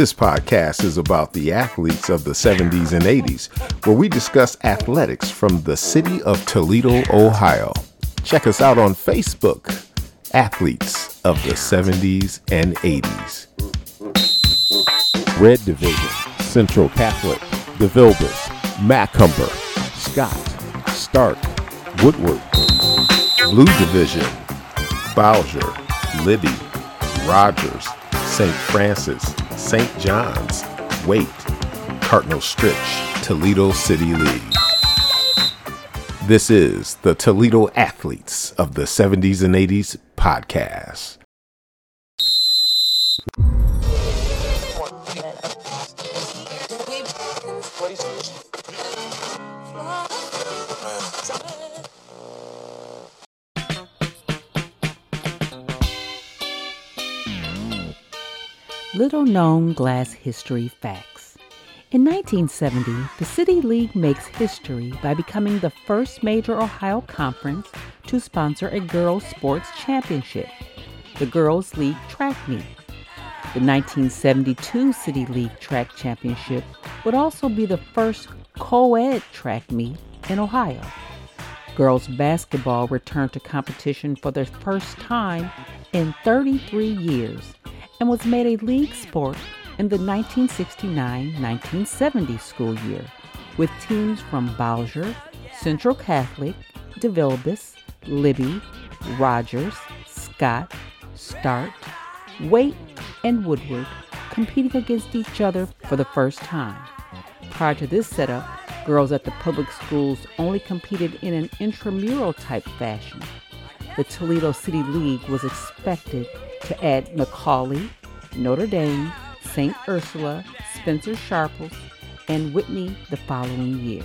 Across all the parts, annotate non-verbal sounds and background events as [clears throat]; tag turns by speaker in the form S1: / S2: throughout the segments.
S1: This podcast is about the athletes of the 70s and 80s, where we discuss athletics from the city of Toledo, Ohio. Check us out on Facebook, Athletes of the 70s and 80s. Red Division, Central Catholic, DeVilbiss, Macomber, Scott, Start, Woodward. Blue Division, Bowsher, Libby, Rogers, St. Francis, St. John's, Waite, Cardinal Stritch, Toledo City League. This is the Toledo Athletes of the 70s and 80s podcast.
S2: Known glass history facts. In 1970, the City League makes history by becoming the first major Ohio conference to sponsor a girls' sports championship, the Girls League Track Meet. The 1972 City League Track Championship would also be the first co ed track meet in Ohio. Girls basketball returned to competition for the first time in 33 years and was made a league sport in the 1969-1970 school year with teams from Bowsher, Central Catholic, DeVilbiss, Libby, Rogers, Scott, Start, Waite, and Woodward competing against each other for the first time. Prior to this setup, girls at the public schools only competed in an intramural type fashion. The Toledo City League was expected to add McAuley, Notre Dame, St. Ursula, Spencer Sharples, and Whitney the following year.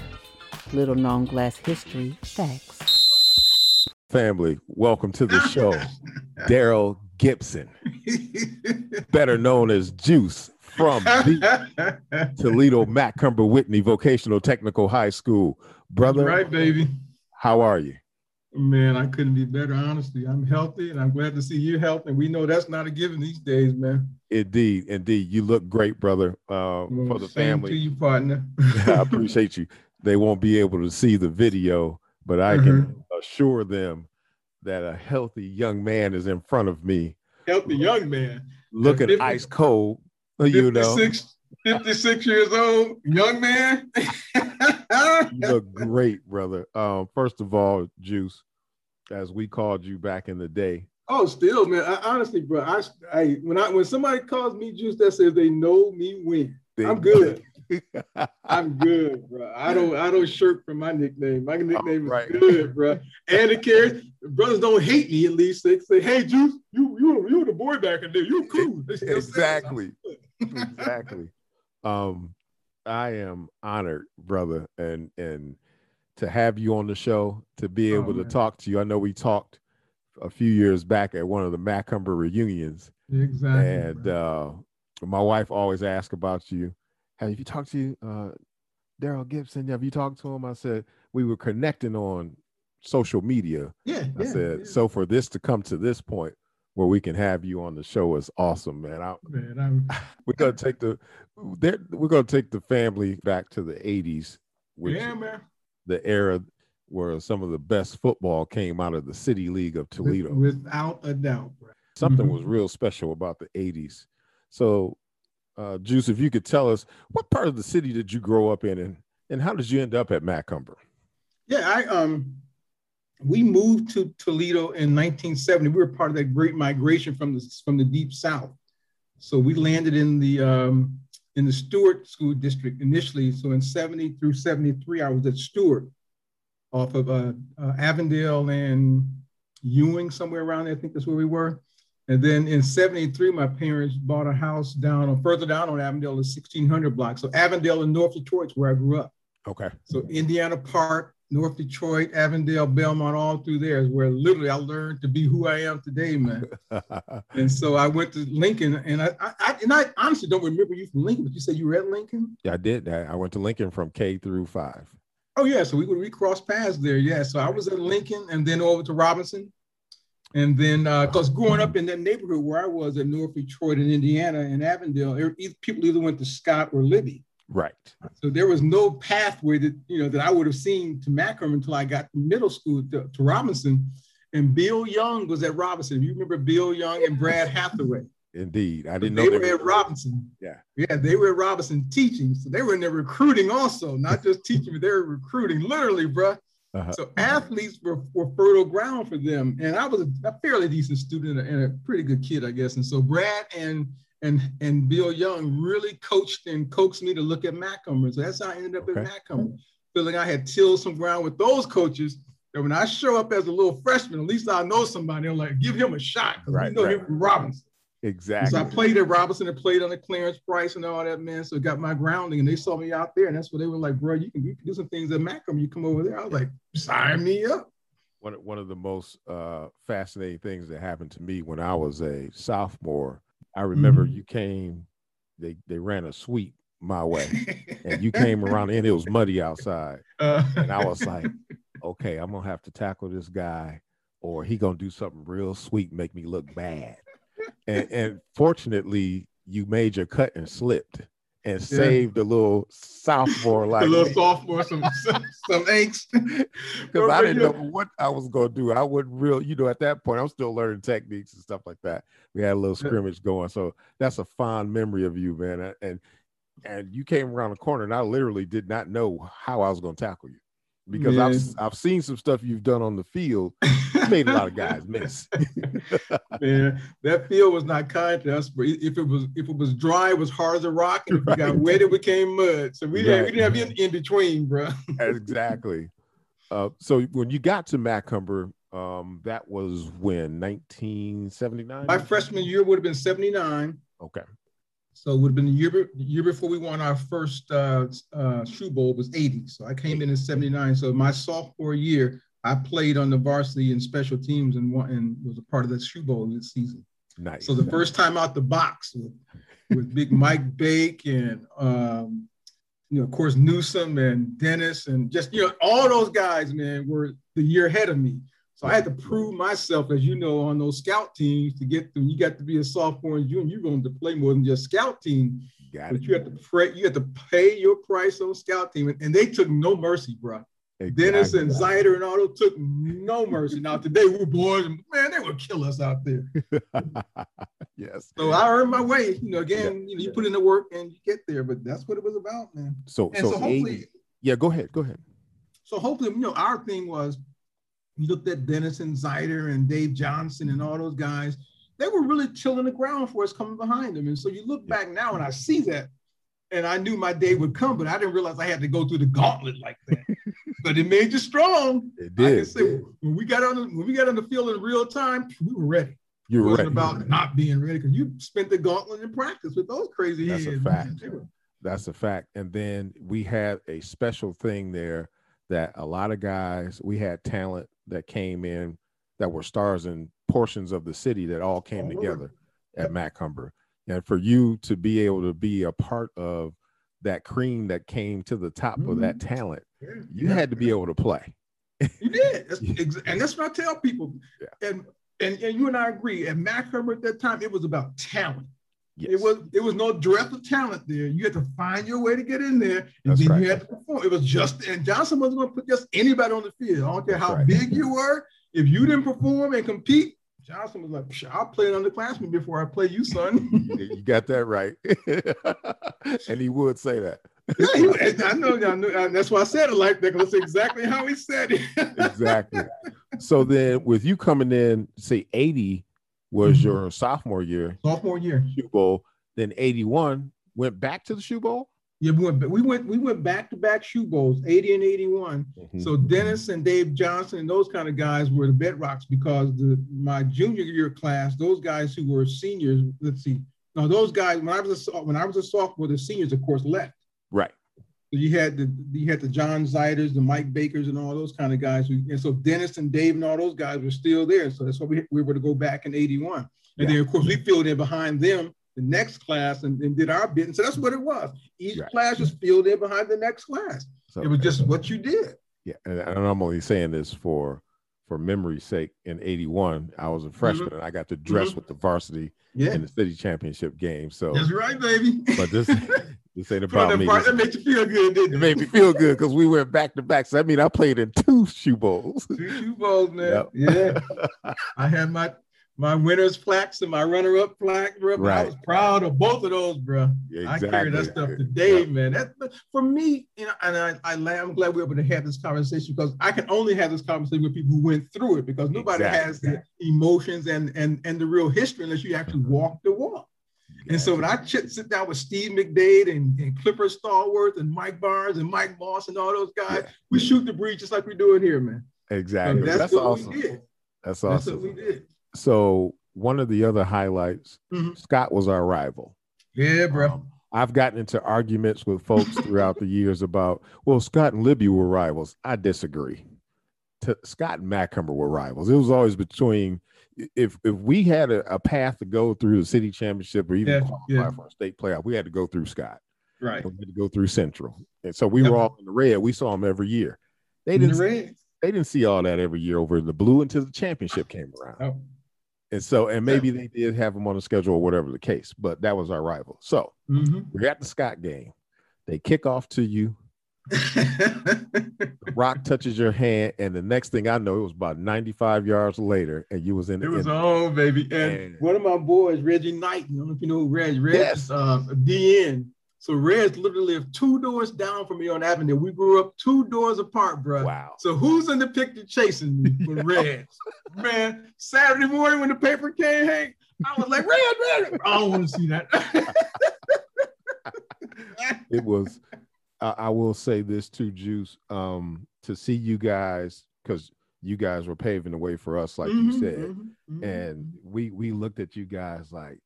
S2: Little known glass history facts.
S1: Family, welcome to the show. Daryl Gibson, better known as Juice from the Toledo Macomber Whitney Vocational Technical High School. Brother,
S3: right, baby.
S1: How are you?
S3: Man, I couldn't be better, honestly. I'm healthy and I'm glad to see you healthy. We know that's not a given these days, man.
S1: Indeed, indeed. You look great, brother, uh, well, for the family.
S3: to you, partner. [laughs]
S1: I appreciate you. They won't be able to see the video, but I can uh-huh. assure them that a healthy young man is in front of me.
S3: Healthy young man.
S1: Looking 50, ice cold, [laughs] you 56,
S3: know. 56 years old, young man. [laughs]
S1: you look great, brother. Um, first of all, Juice, as we called you back in the day.
S3: Oh, still, man. I, honestly, bro, I, I when I when somebody calls me Juice, that says they know me win. I'm good. [laughs] I'm good, bro. I don't I don't shirk from my nickname. My nickname right. is good, bro. And it carries brothers don't hate me at least. They say, hey Juice, you you you were the boy back in there. You cool. [laughs]
S1: Exactly. exactly. Um, I am honored, brother, and and to have you on the show, to be able oh, to talk to you. I know we talked a few years back at one of the Macomber reunions.
S3: Exactly.
S1: And uh, my wife always asked about you. Have you talked to uh, Daryl Gibson? Have you talked to him? I said we were connecting on social media.
S3: Yeah.
S1: I
S3: yeah,
S1: said
S3: yeah.
S1: so for this to come to this point where we can have you on the show is awesome, man. I,
S3: man I'm... [laughs]
S1: we're gonna take the we're gonna take the family back to the '80s.
S3: Which, yeah, man
S1: the era where some of the best football came out of the City League of Toledo.
S3: Without a doubt.
S1: Something mm-hmm. was real special about the 80s. So, uh, Juice, if you could tell us what part of the city did you grow up in and, and how did you end up at Macomber?
S3: Yeah, I um we moved to Toledo in 1970. We were part of that great migration from the from the deep south. So we landed in the um, in the Stewart School District initially. So in 70 through 73, I was at Stewart off of uh, uh, Avondale and Ewing, somewhere around there. I think that's where we were. And then in 73, my parents bought a house down on further down on Avondale, the 1600 block. So Avondale in North Detroit is where I grew up.
S1: Okay.
S3: So Indiana Park, North Detroit, Avondale, Belmont, all through there is where literally I learned to be who I am today, man. [laughs] and so I went to Lincoln, and I, I, and I honestly don't remember you from Lincoln, but you said you were at Lincoln.
S1: Yeah, I did. I went to Lincoln from K through five.
S3: Oh yeah, so we would we crossed paths there. Yeah, so I was at Lincoln, and then over to Robinson, And then, because uh, growing up in that neighborhood where I was in North Detroit in Indiana and Avondale, er, people either went to Scott or Libby.
S1: Right.
S3: So there was no pathway that you know that I would have seen to Macomb until I got to middle school to, to Robinson. And Bill Young was at Robinson. You remember Bill Young and Brad Hathaway?
S1: Indeed, I didn't
S3: they
S1: know
S3: they were at Robinson.
S1: Yeah,
S3: yeah, they were at Robinson teaching, so they were in there recruiting also, not just teaching, but they were recruiting literally, bro. Uh-huh. So athletes were, were fertile ground for them, and I was a, fairly decent student and a, pretty good kid, I guess. And so Brad and and and Bill Young really coached and coaxed me to look at Macomb. So that's how I ended up okay. at Macomb, feeling I had tilled some ground with those coaches. That when I show up as a little freshman, at least I know somebody. I'm like, give him a shot because right, we know right. him from Robinson.
S1: Exactly.
S3: So I played at Robinson and played under Clarence Price and all that, man. So got my grounding and they saw me out there. And that's what they were like, bro, you can, you can do some things at Macomb. You come over there. I was like, sign me up.
S1: One, one of the most uh, fascinating things that happened to me when I was a sophomore, I remember mm-hmm. you came, they, they ran a sweep my way and you came [laughs] around and it was muddy outside. Uh, and I was like, okay, I'm going to have to tackle this guy or he going to do something real sweet, make me look bad and, and fortunately, you made your cut and slipped and yeah. saved a little sophomore [laughs] like
S3: a little sophomore some some, some angst [laughs]
S1: because I didn't know what I was going to do. I wouldn't real, you know, at that point I'm still learning techniques and stuff like that. We had a little scrimmage going, so that's a fond memory of you, man. And and you came around the corner, and I literally did not know how I was going to tackle you because I've I've seen some stuff you've done on the field. made a lot of guys miss. [laughs]
S3: Man, that field was not kind to us. But if it was if it was dry, it was hard as a rock, and if right. it got wet, it became mud. So we didn't we didn't have in, in between, bro.
S1: exactly. Uh, so when you got to Macomber, um, that was when 1979.
S3: My freshman year would have been 79.
S1: Okay.
S3: So it would have been the year, the year before we won our first uh, uh, shoe bowl was 80. So I came in in 79. So my sophomore year, I played on the varsity and special teams and, and was a part of that shoe bowl this season.
S1: Nice.
S3: So the first time out the box with, with big Mike Bake and um, you know, of course Newsom and Dennis and just you know all those guys, man, were the year ahead of me. So I had to prove myself, as you know, on those scout teams to get them. You got to be a sophomore and junior. You're going to play more than just scout team. Got but it. you have to pray, you have to pay your price on scout team, and, and they took no mercy, bro. Exactly. Dennis and Zider and Otto took no mercy. Now today we're boys, man, they would kill us out there. [laughs]
S1: yes.
S3: So I earned my way. You know, again, yeah. you know, you put in the work and you get there, but that's what it was about, man.
S1: So, so, so hopefully, 80, yeah, go ahead, go ahead.
S3: So hopefully, you know, our thing was you looked at Dennis and Zider and Dave Johnson and all those guys, they were really chilling the ground for us coming behind them. And so you look back now and I see that, and I knew my day would come, but I didn't realize I had to go through the gauntlet like that. [laughs] but it made you strong.
S1: It did.
S3: I say, when we got on the, when we got on the field in real time, we were ready.
S1: You were
S3: ready. about not being ready because you spent the gauntlet in practice with those crazy
S1: That's
S3: heads.
S1: a fact. That's a fact. And then we had a special thing there that a lot of guys, we had talent that came in that were stars in portions of the city that all came together at Macomber. And for you to be able to be a part of that cream that came to the top mm-hmm. of that mm-hmm. talent, yeah. you had to be able to play.
S3: You did. That's, [laughs] and that's what I tell people. Yeah. And, and, and you and I agree, at Macomber at that time, it was about talent. Yes. It was it was no direct of talent there. You had to find your way to get in there, and That's then right. you had to perform. It was just and Johnson wasn't going to put just anybody on the field. I don't care how right. big you were. If you didn't perform and compete, Johnson was like, "I'll play an underclassman before I play you, son." [laughs]
S1: you got that right, [laughs] and he would say that.
S3: yeah, he, I know, I know. That's why I said it like that because that's exactly how he said it. [laughs]
S1: exactly. So then, with you coming in, say eighty was mm-hmm. your sophomore year.
S3: Sophomore year.
S1: Shoe Bowl. Then 81 went back to the Shoe Bowl.
S3: Yeah, we went we went we went back to back shoe bowls, 80 and 81. Mm-hmm. So Dennis and Dave Johnson and those kind of guys were the bedrocks because the my junior year class, those guys who were seniors, let's see. Now those guys, when I was a when I was a sophomore, the seniors, of course, left.
S1: Right.
S3: You had the you had the John Ziders, the Mike Bakers, and all those kind of guys. Who, and so Dennis and Dave and all those guys were still there. So that's why we, we were to go back in 81. And yeah. then of course we filled in behind them the next class and, and did our bit. And so that's what it was. Each right. class just filled in behind the next class. So, it was just what you did.
S1: Yeah, and, and I'm only saying this for for memory's sake, in '81, I was a freshman
S3: Mhm.
S1: and I got to dress
S3: Mhm.
S1: with the varsity
S3: Yeah,
S1: in the city championship game. So,
S3: that's right, baby.
S1: but this [laughs] this ain't about me.
S3: part, that made you feel good, didn't
S1: it
S3: it?
S1: made me feel good because we went back to back. So that mean I played in two shoe bowls.
S3: Two Super Bowls, man.
S1: Yep.
S3: Yeah. [laughs] I had my my winner's plaques and my runner-up plaque, bro. but I was proud of both of those, bro. I carry that stuff today,
S1: Yep.
S3: man. That for me, you know, and I, I I'm glad we're able to have this conversation because I can only have this conversation with people who went through it because nobody has the emotions and and and the real history unless you actually mm-hmm. walk the walk. And so when I ch- sit down with Steve McDade and, and Clipper Stallworth and Mike Barnes and Mike Moss and all those guys,
S1: Yeah.
S3: we shoot the breeze just like we're doing here, man.
S1: Exactly.
S3: that's,
S1: That's,
S3: what
S1: awesome.
S3: we did.
S1: That's
S3: That's
S1: awesome.
S3: what we did.
S1: So one of the other highlights,
S3: Mhm.
S1: Scott was our rival.
S3: Yeah, bro.
S1: Um, I've gotten into arguments with folks throughout the years about, well, Scott and Libby were rivals. I disagree. T- Scott and Macomber were rivals. It was always between if if we had a, a path to go through the city championship or even
S3: Yeah,
S1: qualify
S3: yeah.
S1: for a state playoff, we had to go through Scott.
S3: right.
S1: We had to go through Central. And so we
S3: Yep.
S1: were all in the red. We saw them every year. They didn't
S3: red.
S1: they didn't see all that every year over in the blue until the championship came around.
S3: Oh.
S1: And so, and maybe they did have them on the schedule or whatever the case, but that was our rival. So
S3: Mhm.
S1: we're at the Scott game. They kick off to you. The rock touches your hand, and the next thing I know, it was about 95 yards later, and you was in the
S3: it was
S1: end.
S3: on, baby. And
S1: Man.
S3: one of my boys, Reggie Knight, I don't know if you know who Reg, Reg
S1: Yes.
S3: uh, DN. So Reg literally lived two doors down from me on Avenue. We grew up two doors apart, bro.
S1: Wow.
S3: So who's in the picture chasing me with [laughs] Reg? Man, Saturday morning when the paper came, hey, I was like, Reg, Reg. I don't want to see that. [laughs]
S1: It was, I, I will say this to Juice, um, to see you guys, because you guys were paving the way for us, like you
S3: Mhm,
S1: said.
S3: mhm, mhm.
S1: and we we looked at you guys like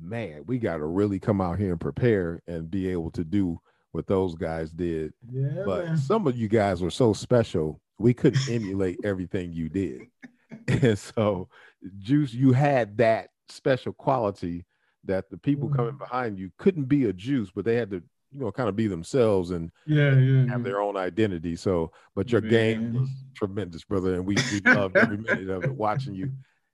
S1: man we got to really come out here and prepare and be able to do what those guys did
S3: yeah,
S1: but
S3: man.
S1: some of you guys were so special we couldn't emulate everything you did [laughs] and so juice you had that special quality that the people coming
S3: Mhm.
S1: behind you couldn't be a juice but they had to you know kind of be themselves and
S3: yeah, yeah,
S1: have
S3: yeah.
S1: their own identity so but your game
S3: Man.
S1: was tremendous brother and we, we loved every minute of it watching you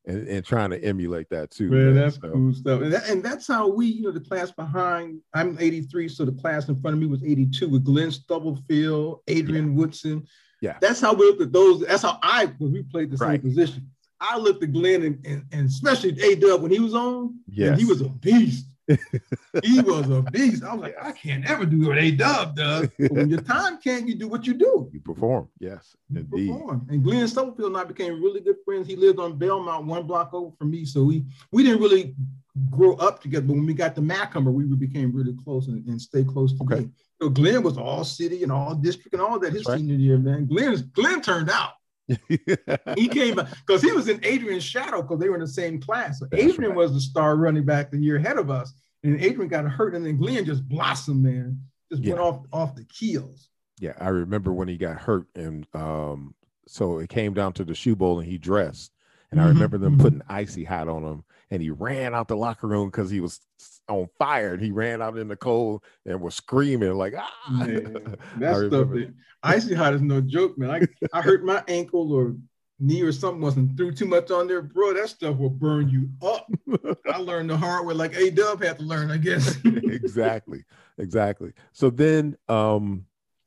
S1: and, and trying to emulate that too
S3: Man,
S1: man.
S3: that's
S1: So,
S3: cool stuff. And, that, and that's how we, you know, the class behind, I'm 83, so the class in front of me was 82 with Glenn Stubblefield, Adrian Woodson.
S1: Yeah.
S3: That's how we looked at those. That's how I, when we played the same
S1: Right.
S3: position. I looked at Glenn and, and, and especially A Dub when he was on, Yeah, he was a beast. He was a beast. I was like, I can't ever do what A Dub does. But when your time came, you do what you do.
S1: you perform yes
S3: You
S1: indeed
S3: perform. And Glenn Stubblefield and I became really good friends. He lived on Belmont, one block over from me. So we we didn't really grow up together. But when we got to Macomber, we became really close and, and stay close today.
S1: Okay.
S3: So Glenn was all city and all district and all that his
S1: right.
S3: senior year, man. Glenn Glenn turned out. He came because he was in Adrian's shadow because they were in the same class. So Adrian
S1: right.
S3: was the star running back the year ahead of us. And Adrian got hurt, and then Glenn just blossomed, man. Just went off off the keels.
S1: yeah i remember when he got hurt and um so it came down to the shoe bowl and he dressed and i
S3: Mhm,
S1: remember them
S3: mhm.
S1: putting icy hot on him and he ran out the locker room because he was on fire and he ran out in the cold and was screaming like ah
S3: Man, [laughs]
S1: I
S3: that stuff that icy hot is no joke, man. I, I hurt my ankle or knee or something wasn't threw too much on there, bro. That stuff will burn you up. [laughs] I learned the hard way, like A Dub had to learn, I guess. [laughs]
S1: exactly exactly so then um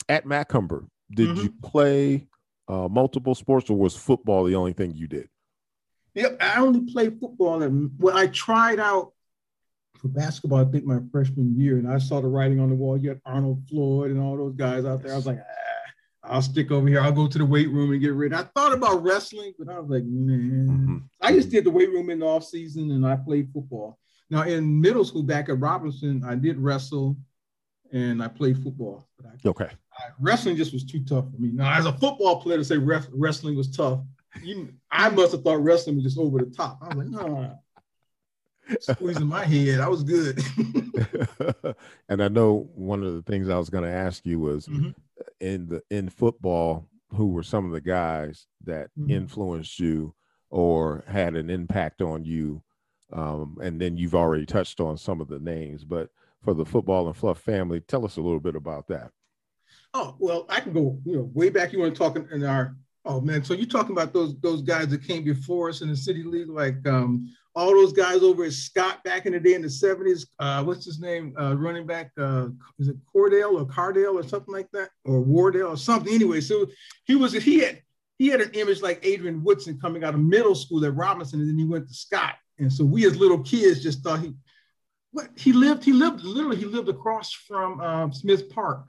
S1: at macomber did
S3: Mm-hmm.
S1: you play uh multiple sports or was football the only thing you did
S3: yep, I only played football and when I tried out for basketball, I think my freshman year, and I saw the writing on the wall. You had Arnold Floyd and all those guys out there. I was like, ah, I'll stick over here. I'll go to the weight room and get ready. I thought about wrestling, but I was like, man.
S1: Mhm.
S3: I just did the weight room in the off season and I played football. Now in middle school back at Robinson, I did wrestle and I played football. But I,
S1: okay
S3: I- wrestling just was too tough for me. Now as a football player to say ref, wrestling was tough, you, I must have thought wrestling was just over the top. I was like, no, squeezing my head. I was good. [laughs]
S1: and I know one of the things I was going to ask you was
S3: Mhm.
S1: in the in football, who were some of the guys that
S3: Mhm.
S1: influenced you or had an impact on you? Um, and then you've already touched on some of the names, but for the football and fluff family, tell us a little bit about that.
S3: Oh well, I can go you know way back. You want to talk in, in our Oh man, so you're talking about those those guys that came before us in the city league, like um, all those guys over at Scott back in the day in the 70s. Uh, what's his name? Uh, running back, uh, is it Cordell or Cardell or something like that? Or Wardell or something. Anyway, so he was he had he had an image like Adrian Woodson coming out of middle school at Robinson, and then he went to Scott. And so we as little kids just thought he what he lived, he lived literally he lived across from um, Smith Park.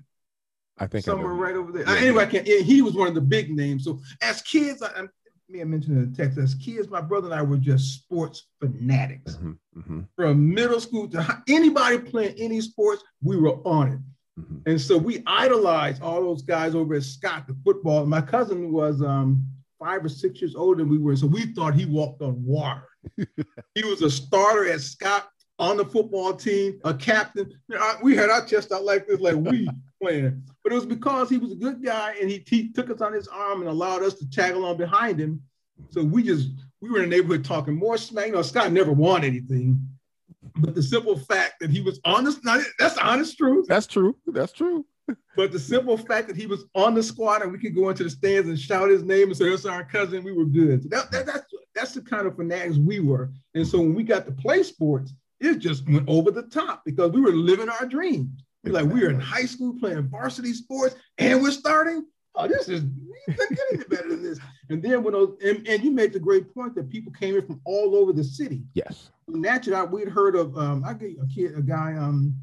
S1: I think
S3: somewhere I right over there. Yeah. Anyway, I can't. He was one of the big names. So as kids, I, I may have mentioned in the text. As kids, my brother and I were just sports fanatics. Mm-hmm, mm-hmm. From middle school to anybody playing any sports, we were on it. Mm-hmm. And so we idolized all those guys over at Scott, the football. My cousin was um, five or six years older than we were, so we thought he walked on water. [laughs] he was a starter at Scott on the football team, a captain. we had our chest out like this, like we [laughs] playing. But it was because he was a good guy and he, he took us on his arm and allowed us to tag along behind him. So we just we were in the neighborhood talking more smack. You know, Scott never won anything, but the simple fact that he was on the that's the honest truth.
S1: That's true. That's true. [laughs]
S3: But the simple fact that he was on the squad and we could go into the stands and shout his name and say, "That's our cousin," we were good. So that, that, that's that's the kind of fanatics we were. And so when we got to play sports, it just went over the top because we were living our dreams. We're like, we are in high school playing varsity sports and we're starting. Oh, this is getting any better than this. And then when those, and, and, you made the great point that people came in from all over the city.
S1: Yes.
S3: Naturally, we'd heard of um, I get a kid, a guy, um,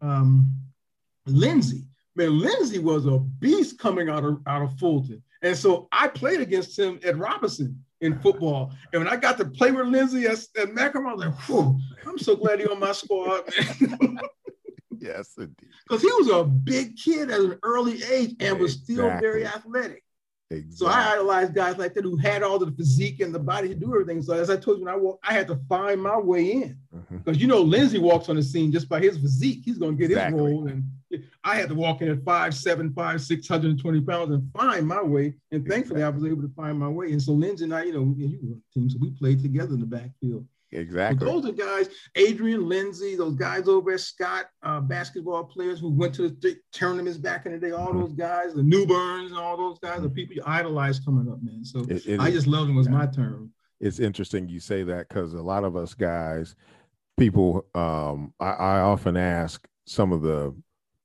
S3: um, Lindsay. Man, Lindsay was a beast coming out of out of Fulton. And so I played against him at Robinson in football. And when I got to play with Lindsay and at Macomb, I was like, whew, I'm so glad he's on my squad,
S1: yes, indeed. [laughs]
S3: Because he was a big kid at an early age and was still very athletic. Exactly. So I idolized guys like that who had all the physique and the body to do everything. So as I told you, when I walk, I had to find my way in because mm-hmm. you know Lindsay walks on the scene just by his physique. He's going to get exactly. his role, and I had to walk in at five, seven, five, six hundred and twenty pounds and find my way. And thankfully, exactly. I was able to find my way. And so Lindsay and I, you know, you were team, so we played together in the backfield.
S1: Exactly.
S3: those are guys, Adrian Lindsay, those guys over at Scott, uh, basketball players who went to the th- tournaments back in the day, all mm-hmm. those guys, the Newburns and all those guys, the people you idolize coming up, man. So it, it I just love them was yeah. my term.
S1: It's interesting you say that because a lot of us guys, people, um, I, I often ask some of the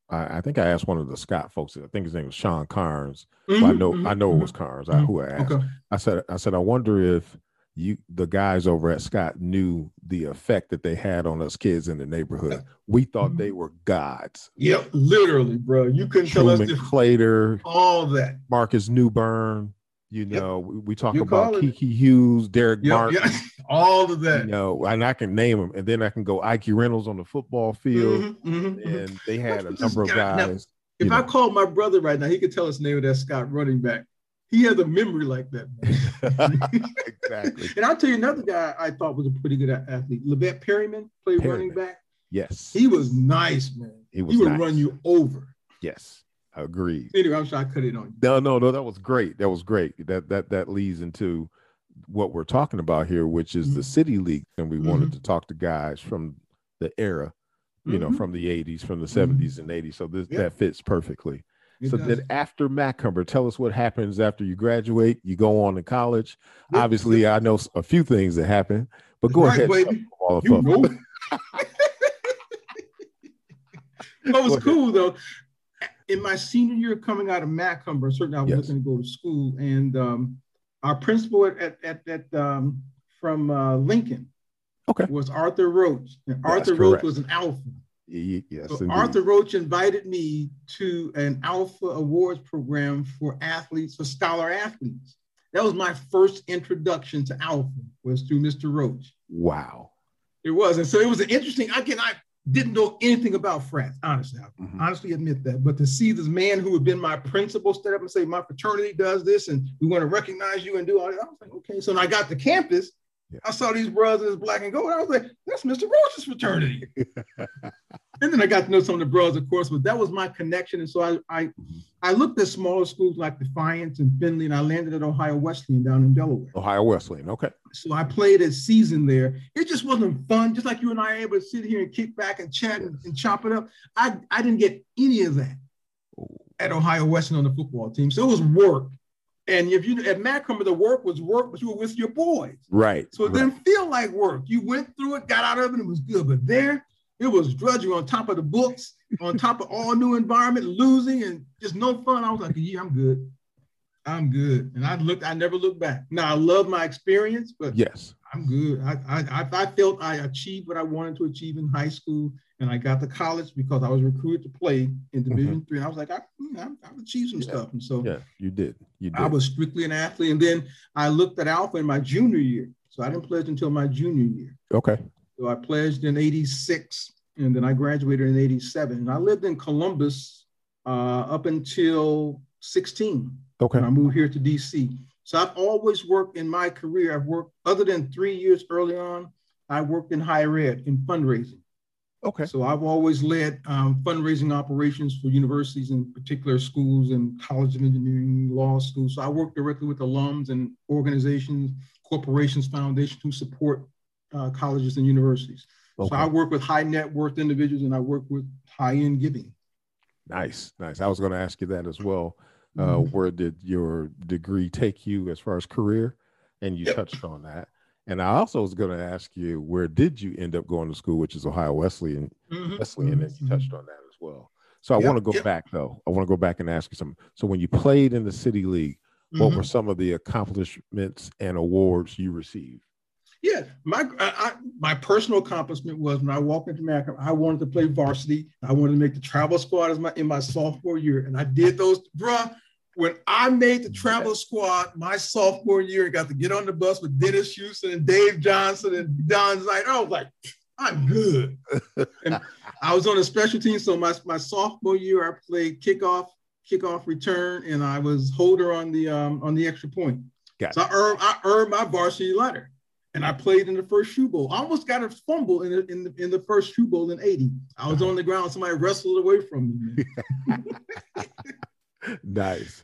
S1: I, I, think I asked one of the Scott folks. I think his name was Sean Carnes. Mm-hmm, I know mm-hmm, I know it was mm-hmm. Carnes. I, who I asked. Okay. I said I said I wonder if you the guys over at Scott knew the effect that they had on us kids in the neighborhood. We thought mm-hmm. they were gods.
S3: Yep, literally, bro. You couldn't Truman tell us
S1: Claytor,
S3: all that.
S1: Marcus Newburn. You know, yep. we, we, talk you about Keke Hughes, Derek yep, Martin, yep. [laughs]
S3: all of that.
S1: You know, and I can name them, and then I can go Ike Reynolds on the football field, mm-hmm, mm-hmm, mm-hmm. and they had a number of guys. Now,
S3: if I called my brother right now, he could tell us the name of that Scott running back he has a memory like that. [laughs] exactly. and I'll tell you another guy I thought was a pretty good athlete. Levette Perryman played Perryman. running back.
S1: Yes.
S3: He was nice, man. He, was he would nice. run you over.
S1: Yes. I agreed.
S3: Anyway, I'm sure I cut it on you.
S1: No, no, no. That was great. That was great. That that that leads into what we're talking about here, which is mm-hmm. the city league. And we mm-hmm. wanted to talk to guys from the era, you mm-hmm. know, from the 80s, from the 70s mm-hmm. and 80s. So this that fits perfectly so does. then after Macomber, tell us what happens after you graduate. You go on to college. Obviously, I know a few things that happen, but go right, ahead. Baby.
S3: You know. what [laughs] was cool though, in my senior year coming out of Macomber, certainly I was yes. looking to go to school, and um, our principal at at, at, um, from uh, Lincoln,
S1: okay,
S3: was Arthur Roach, and Arthur. Roach was an alpha.
S1: Yes,
S3: so Arthur Roach invited me to an Alpha Awards program for athletes, for scholar athletes. That was my first introduction to Alpha, was through Mr. Roach.
S1: Wow.
S3: It was. And so it was an interesting, again, I didn't know anything about frats, honestly. I mm-hmm. honestly admit that. But to see this man who had been my principal stand up and say, my fraternity does this and we want to recognize you and do all that, I was like, okay. So when I got to campus, yeah. I saw these brothers black and gold. I was like, that's Mr. Roach's fraternity. [laughs] and then I got to know some of the brothers, of course, but that was my connection. And so I, I. I looked at smaller schools like Defiance and Findlay, and I landed at Ohio Wesleyan down in Delaware.
S1: Ohio Wesleyan, okay.
S3: So I played a season there. It just wasn't fun. Just like you and I are able to sit here and kick back and chat and, and chop it up. I, I didn't get any of that at Ohio Wesleyan on the football team. So it was work And if you at Macomb, the work was work, but you were with your boys.
S1: Right.
S3: So it
S1: right.
S3: didn't feel like work. You went through it, got out of it, and it was good. But there, it was drudgery on top of the books, on top of all new environment, losing and just no fun. I was like, yeah, I'm good. I'm good. And I looked, I never looked back. Now I love my experience, but
S1: yes,
S3: I'm good. I, I, I felt I achieved what I wanted to achieve in high school, and I got to college because I was recruited to play in mm-hmm. Division mm-hmm. three. And I was like, I, have achieved some
S1: yeah.
S3: stuff, and so
S1: yeah, you did. You did.
S3: I was strictly an athlete, and then I looked at Alpha in my junior year. So I didn't pledge until my junior year.
S1: Okay.
S3: So I pledged in '86, and then I graduated in '87. And I lived in Columbus uh, up until 16.
S1: Okay.
S3: I moved here to DC. So I've always worked in my career. I've worked, other than three years early on, I worked in higher ed in fundraising.
S1: Okay.
S3: So I've always led um, fundraising operations for universities and particular schools and college of engineering, law schools. So I work directly with alums and organizations, corporations, foundations who support uh, colleges and universities. Okay. So I work with high net worth individuals and I work with high end giving.
S1: Nice, nice. I was going to ask you that as well. Uh, mm-hmm. Where did your degree take you as far as career? And you yep. touched on that. And I also was going to ask you, where did you end up going to school, which is Ohio Wesleyan, mm-hmm. Wesleyan, and you touched mm-hmm. on that as well. So I yep. want to go yep. back though. I want to go back and ask you something. So when you played in the city league, what mm-hmm. were some of the accomplishments and awards you received?
S3: Yeah, my I, my personal accomplishment was when I walked into America, I wanted to play varsity. I wanted to make the travel squad as my in my sophomore year, and I did those, bruh when I made the travel squad my sophomore year, and got to get on the bus with Dennis Houston and Dave Johnson and Don Zeit. I was like, I'm good. [laughs] and I was on a special team. So my, my sophomore year, I played kickoff, kickoff return, and I was holder on the um, on the extra point. Gotcha. So I earned I earned my varsity letter. And I played in the first shoe bowl. I almost got a fumble in the, in the, in the first shoe bowl in 80. I was on the ground, somebody wrestled away from me. [laughs]
S1: nice.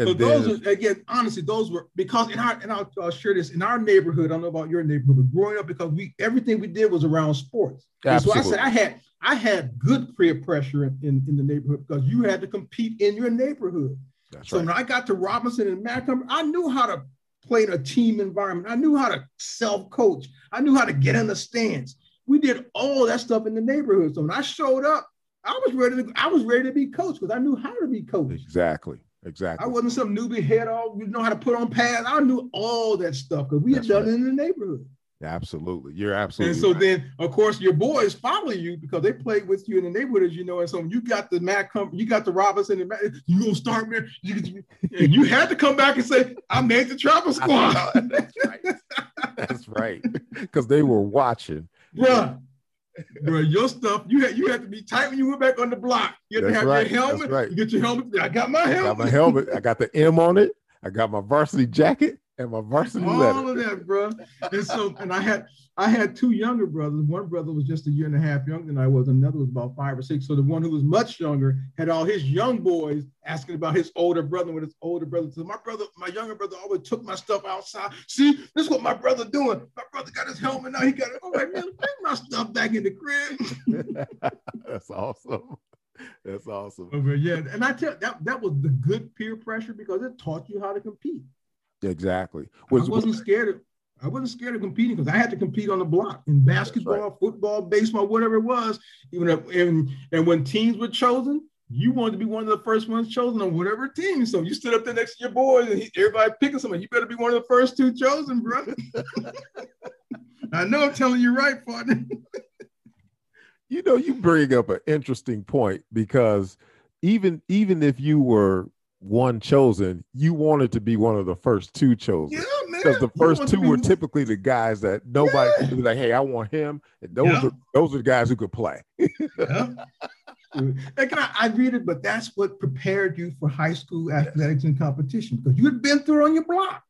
S3: And so then, those are again, honestly, those were because in our and I'll, I'll, share this in our neighborhood. I don't know about your neighborhood, but growing up, because we everything we did was around sports. so I said I had I had good peer pressure in, in, in, the neighborhood because you had to compete in your neighborhood. That's so right. when I got to Robinson and Macomb, I knew how to play in a team environment. I knew how to self-coach. I knew how to get in the stands. We did all that stuff in the neighborhood. So when I showed up, I was ready to I was ready to be coached because I knew how to be coached.
S1: Exactly. Exactly.
S3: I wasn't some newbie head all you know how to put on pads. I knew all that stuff because we That's had done right. it in the neighborhood.
S1: Absolutely. You're absolutely
S3: And so
S1: right.
S3: then of course your boys follow you because they played with you in the neighborhood, as you know. And so you got the Matt come, you got the Robinson and Matt, you gonna start man. You, you had to come back and say, I made the travel squad. [laughs]
S1: That's right. That's right. [laughs] Because they were watching.
S3: Bruh, bro, your stuff, you had you had to be tight when you went back on the block. You had That's to have right. your helmet. Right. You get your helmet. I got my helmet. I
S1: got my helmet. I got the M on it. I got my varsity jacket and my varsity
S3: All
S1: letter.
S3: of that, bro. And so, and I had I had two younger brothers. One brother was just a year and a half younger than I was. Another was about five or six. So the one who was much younger had all his young boys asking about his older brother. When his older brother said, "My brother, my younger brother always took my stuff outside. See, this is what my brother doing. My brother got his helmet now. He got it. I'm man, bring my stuff back in the crib." [laughs]
S1: That's awesome. That's awesome.
S3: Okay, yeah, and I tell that that was the good peer pressure because it taught you how to compete.
S1: Exactly.
S3: Was, I wasn't scared of I wasn't scared of competing because I had to compete on the block in basketball, right. football, baseball, whatever it was. Even if, and and when teams were chosen, you wanted to be one of the first ones chosen on whatever team. So you stood up there next to your boys and he, everybody picking someone. You better be one of the first two chosen, bro. [laughs] I know I'm telling you right, partner.
S1: you know, you bring up an interesting point because even even if you were one chosen, you wanted to be one of the first two chosen.
S3: Yeah, man.
S1: because the first two were typically the guys that nobody yeah. was like, "Hey, I want him." And those yeah. are those are the guys who could play.
S3: yeah. [laughs] Like I, I read it, but that's what prepared you for high school athletics and competition because you had been through on your block.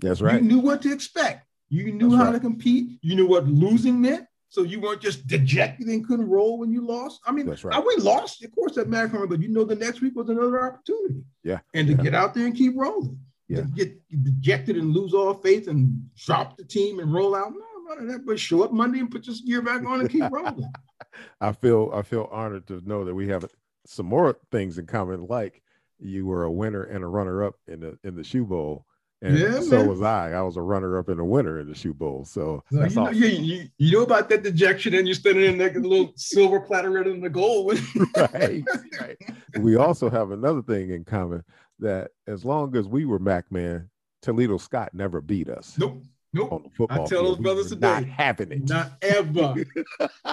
S1: That's right.
S3: You knew what to expect. You knew that's how right. to compete. You knew what losing meant. So you weren't just dejected and couldn't roll when you lost. I mean, that's right. we lost, of course, at Macomb, but you know the next week was another opportunity.
S1: Yeah.
S3: And to
S1: yeah.
S3: get out there and keep rolling yeah. To get dejected and lose all faith and drop the team and roll out. No, none of that. But show up Monday and put your gear back on and keep rolling. [laughs]
S1: I feel I feel honored to know that we have some more things in common, like you were a winner and a runner up in the in the shoe bowl. And
S3: Yeah,
S1: so
S3: man.
S1: was I. I was a runner up in the winter in the shoe bowl. So that's
S3: you, know,
S1: awesome.
S3: you, you, know about that dejection and you're standing in that little silver platter rather than the gold. [laughs]
S1: right, right. We also have another thing in common that as long as we were Mac man, Toledo Scott never beat us
S3: nope, nope.
S1: the
S3: tell those brothers
S1: were not
S3: today,
S1: having it.
S3: Not ever.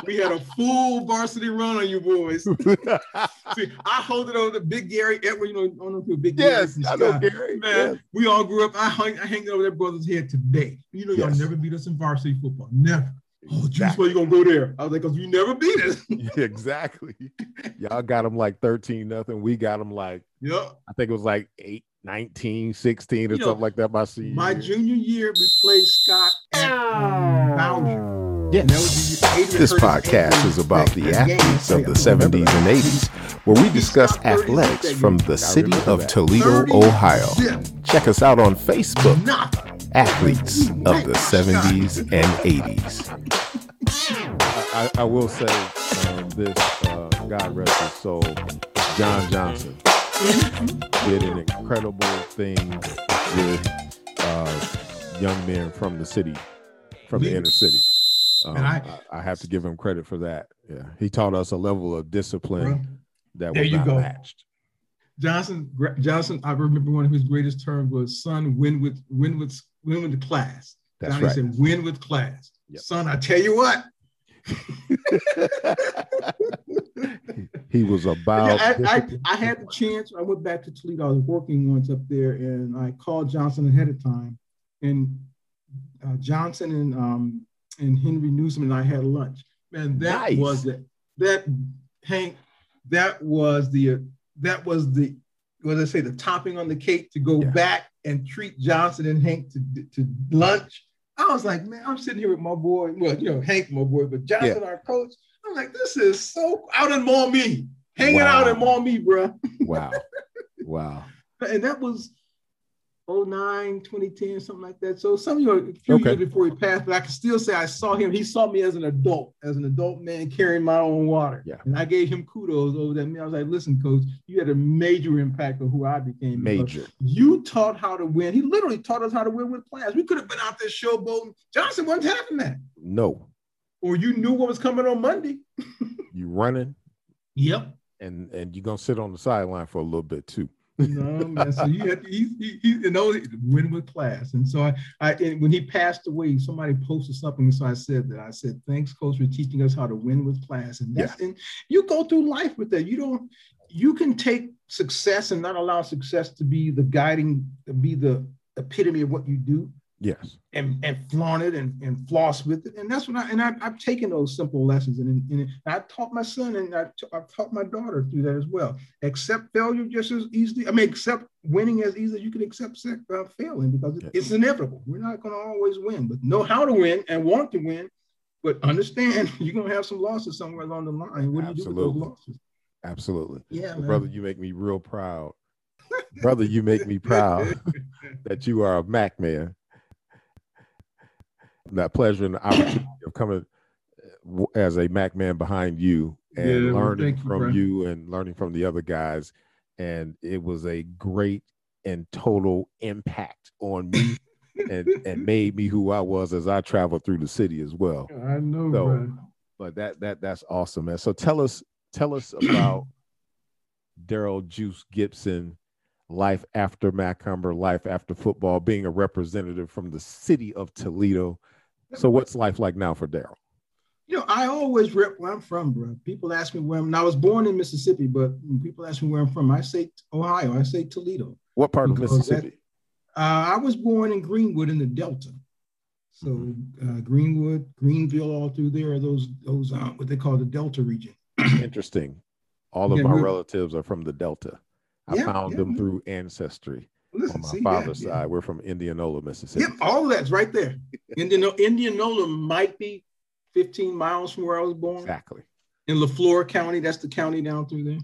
S3: we had a full varsity run on you boys. [laughs] See, I hold it on the big Gary Edward, you know, I don't know if you're big Gary
S1: yes,
S3: from
S1: I know Gary.
S3: Man,
S1: yes.
S3: we all grew up. I hung, I hang over that brother's head today. You know, y'all
S1: Yes.
S3: never beat us in varsity football. Never. Oh, Juice, why you gonna go there? I was like, because you never beat us. [laughs]
S1: exactly. Y'all got them like 13 nothing. We got them like,
S3: yep.
S1: I think it was like 8, 19, 16 or
S3: You know,
S1: something like that. My senior
S3: My
S1: year.
S3: junior year, we played Scott at Bowsher.
S1: Yes.
S3: And that was the year Adrian
S4: This podcast is about the athletes of the 70s and 80s, where we discuss
S3: stopped 30
S4: athletics from the city of. Toledo, Ohio. Check us out on Facebook, Athletes of the 70s and 80s. [laughs]
S1: I, I will say um, this, uh, God rest his soul, John Johnson did an incredible thing with uh, young men from the city, from the inner city. Um,
S3: And
S1: I,
S3: I-
S1: have to give him credit for that. Yeah, he taught us a level of discipline that
S3: There
S1: was
S3: you
S1: not
S3: go.
S1: matched.
S3: Johnson, Johnson, I remember one of his greatest terms was son, win with win with win with the class.
S1: That's
S3: Johnny
S1: right.
S3: said, win with class.
S1: Yep.
S3: Son, I tell you what.
S1: He was about.
S3: I, I. I had the chance. I went back to Toledo. I was working once up there, and I called Johnson ahead of time. And uh, Johnson and um, and Henry Newsom and I had lunch. Man, that
S1: Nice.
S3: was it. That Hank, that was the that was the what did I say the topping on the cake to go
S1: Yeah.
S3: back and treat Johnson and Hank to to lunch. I was like, man, I'm sitting here with my boy. Well, you know, Hank, my boy, but Johnson, our coach. I'm like, this is so out in Maumee, hanging out in
S1: Wow.
S3: Maumee, bro.
S1: wow, wow. [laughs]
S3: And that was 09, 2010, something like that. So some of you a few
S1: Okay.
S3: years before he passed, but I can still say I saw him. He saw me as an adult, as an adult man carrying my own water.
S1: Yeah.
S3: And I gave him kudos over that. I was like, listen, coach, you had a major impact on who I became.
S1: Major.
S3: You taught how to win. He literally taught us how to win with class. We could have been out there showboating. Johnson wasn't having that.
S1: No,
S3: Or you knew what was coming on Monday.
S1: you running
S3: Yep.
S1: and and you're gonna sit on the sideline for a little bit too.
S3: No man. So you had to, he, he, he you know win with class. And so I, I and when he passed away, somebody posted something. So I said that I said, thanks, coach, for teaching us how to win with class. And that's and you go through life with that. You don't you can take success and not allow success to be the guiding, be the epitome of what you do
S1: Yes.
S3: and, and flaunt it and, and floss with it. And that's what I, and I, I've taken those simple lessons and, and, I taught my son and I I've taught my daughter through that as well. Accept failure just as easily. I mean, accept winning as easily as you can accept uh, failing because it- it's inevitable. We're not going to always win, but know how to win and want to win. But understand [laughs] you're going to have some losses somewhere along the line. What do you do with
S1: Absolutely.
S3: those losses?
S1: Absolutely.
S3: Yeah, man.
S1: brother, you make me real proud. brother, you make me [laughs] proud [laughs] that you are a Mac man. That pleasure and the opportunity of coming uh, as a Mac man behind you and
S3: Yeah,
S1: learning
S3: thank you,
S1: from
S3: bro.
S1: you and learning from the other guys. And it was a great and total impact on me [laughs] and, and made me who I was as I traveled through the city as well.
S3: I know,
S1: So,
S3: bro.
S1: But that that that's awesome, man. So tell us tell us about [clears throat] Daryl Juice Gibson, life after Mac Macomber, life after football, being a representative from the city of Toledo. So what's life like now for Daryl?
S3: You know, I always rep where I'm from, bro. People ask me where I'm. I was born in Mississippi, but when people ask me where I'm from, I say Ohio. I say Toledo.
S1: What part of
S3: Because that-
S1: Mississippi?
S3: Uh, I was born in Greenwood in the Delta. So
S1: Mm-hmm.
S3: uh, Greenwood, Greenville, all through there, are those those uh, what they call the Delta region. [clears throat]
S1: Interesting. All of
S3: Yeah,
S1: my relatives are from the Delta. I
S3: Yeah,
S1: found
S3: yeah,
S1: them through ancestry
S3: Listen,
S1: on my
S3: see,
S1: father's
S3: yeah.
S1: side. We're from Indianola, Mississippi.
S3: Yep, all of that's right there. Indiano, Indianola might be 15 miles from where I was born.
S1: Exactly.
S3: In LaFleur County, that's the county down through there.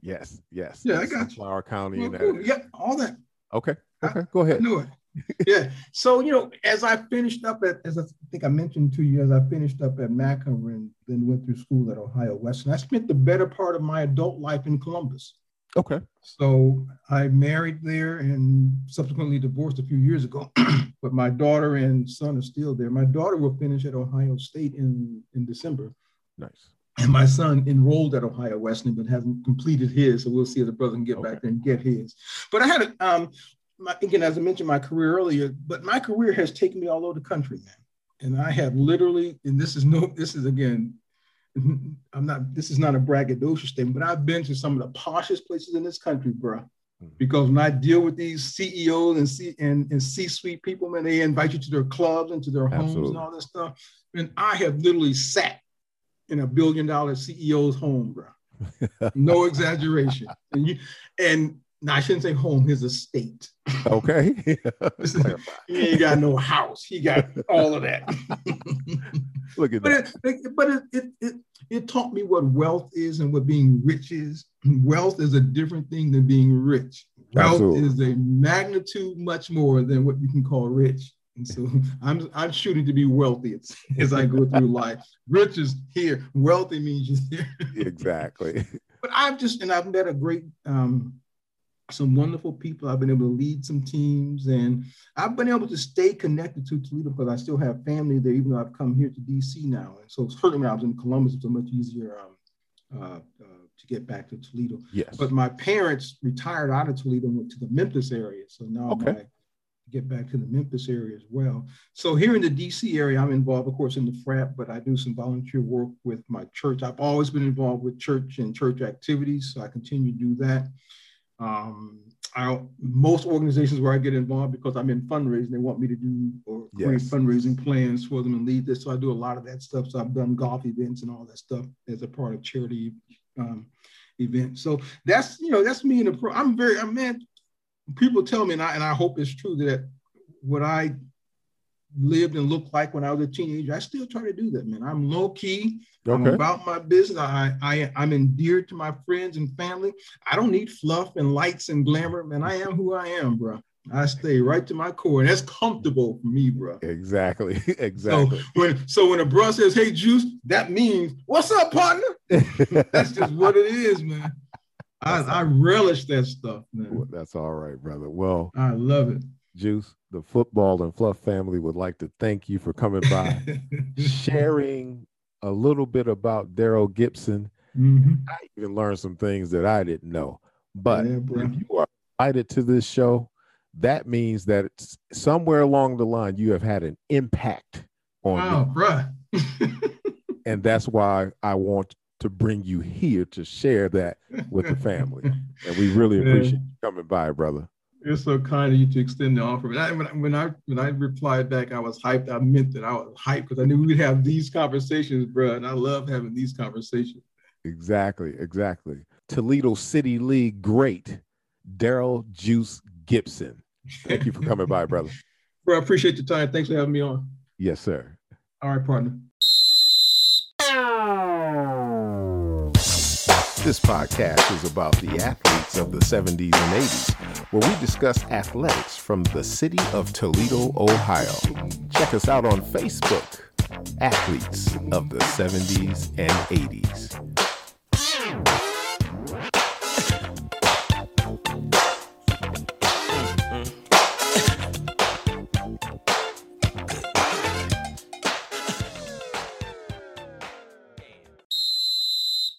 S1: Yes. Yes.
S3: Yeah, I got you.
S1: Flower County.
S3: Well,
S1: area.
S3: Yep, all that.
S1: Okay.
S3: I-
S1: Okay. Go
S3: I
S1: ahead.
S3: knew it. [laughs] yeah. So, you know, as I finished up at, as I think I mentioned to you, as I finished up at Macomb and then went through school at Ohio Wesleyan, I spent the better part of my adult life in Columbus.
S1: Okay.
S3: So I married there and subsequently divorced a few years ago. [clears throat] but my daughter and son are still there. My daughter will finish at Ohio State in, in December.
S1: Nice.
S3: And my son enrolled at Ohio Wesleyan, but hasn't completed his. So we'll see if the brother can get
S1: Okay.
S3: back there and get his. But I had a, um, my, again, as I mentioned, my career earlier, but my career has taken me all over the country, man. And I have literally, and this is no, this is again, [laughs] I'm not, this is not a braggadocious statement, but I've been to some of the poshest places in this country, bro.
S1: Mhm.
S3: Because when I deal with these CEOs and C and, and C-suite people, man, they invite you to their clubs and to their homes
S1: Absolutely.
S3: and all this stuff. And I have literally sat in a billion dollar CEO's home, bro. [laughs] No exaggeration. And you and no, I shouldn't say home, his estate. [laughs]
S1: Okay.
S3: He ain't got no house. He got all of that.
S1: Look at
S3: but
S1: that.
S3: it, but it, it, it, it taught me what wealth is and what being rich is. Wealth is a different thing than being rich. Wealth
S1: Absolutely.
S3: is a magnitude much more than what you can call rich. And so [laughs] I'm I'm shooting to be wealthy as, [laughs] as I go through life. Rich is here. Wealthy means you're [laughs] there.
S1: Exactly.
S3: but I've just and I've met a great um some wonderful people. I've been able to lead some teams and I've been able to stay connected to Toledo because I still have family there, even though I've come here to DC now. And so certainly when I was in Columbus, it was much easier um, uh, uh, to get back to Toledo.
S1: Yes.
S3: But my parents retired out of Toledo and went to the Memphis area. So now
S1: Okay.
S3: I get back to the Memphis area as well. So here in the DC area, I'm involved, of course, in the frat, but I do some volunteer work with my church. I've always been involved with church and church activities, so I continue to do that. Um, I, most organizations where I get involved because I'm in fundraising, they want me to do or create
S1: Yes.
S3: fundraising plans for them and lead this. So I do a lot of that stuff. So I've done golf events and all that stuff as a part of charity um, events. So that's you know that's me in the pro. I'm very I'm man. People tell me, and I and I hope it's true that what I lived and looked like when I was a teenager, I still try to do that, man. I'm low key.
S1: Okay.
S3: I'm about my business. I, I I'm endeared to my friends and family. I don't need fluff and lights and glamour, man. I am who I am, bro. I stay right to my core, and that's comfortable for me, bro.
S1: Exactly. [laughs] exactly.
S3: So when so when a bro says, "Hey, Juice," that means, "What's up, partner?" [laughs] That's just what it is, man. I, I relish that stuff, man.
S1: That's all right, brother. Well,
S3: I love it.
S1: Juice, the football and fluff family would like to thank you for coming by, [laughs] sharing a little bit about Daryl Gibson.
S3: Mhm.
S1: I even learned some things that I didn't know. But
S3: Yeah,
S1: if you are invited to this show, that means that it's somewhere along the line you have had an impact on
S3: Wow,
S1: me.
S3: bro. [laughs]
S1: And that's why I want to bring you here to share that with the family. And we really [laughs]
S3: Yeah.
S1: appreciate you coming by, brother.
S3: It's so kind of you to extend the offer. But I, when, I, when I when I replied back, I was hyped. I meant that I was hyped because I knew we'd have these conversations, bro. And I love having these conversations.
S1: Exactly, exactly. Toledo City League great, Daryl Juice Gibson. Thank you for coming by, brother. [laughs]
S3: Bro, I appreciate your time. Thanks for having me on.
S1: Yes, sir.
S3: All right, partner.
S4: This podcast is about the athletes of the 70s and 80s, where we discuss athletics from the city of Toledo, Ohio. Check us out on Facebook, Athletes of the 70s and 80s.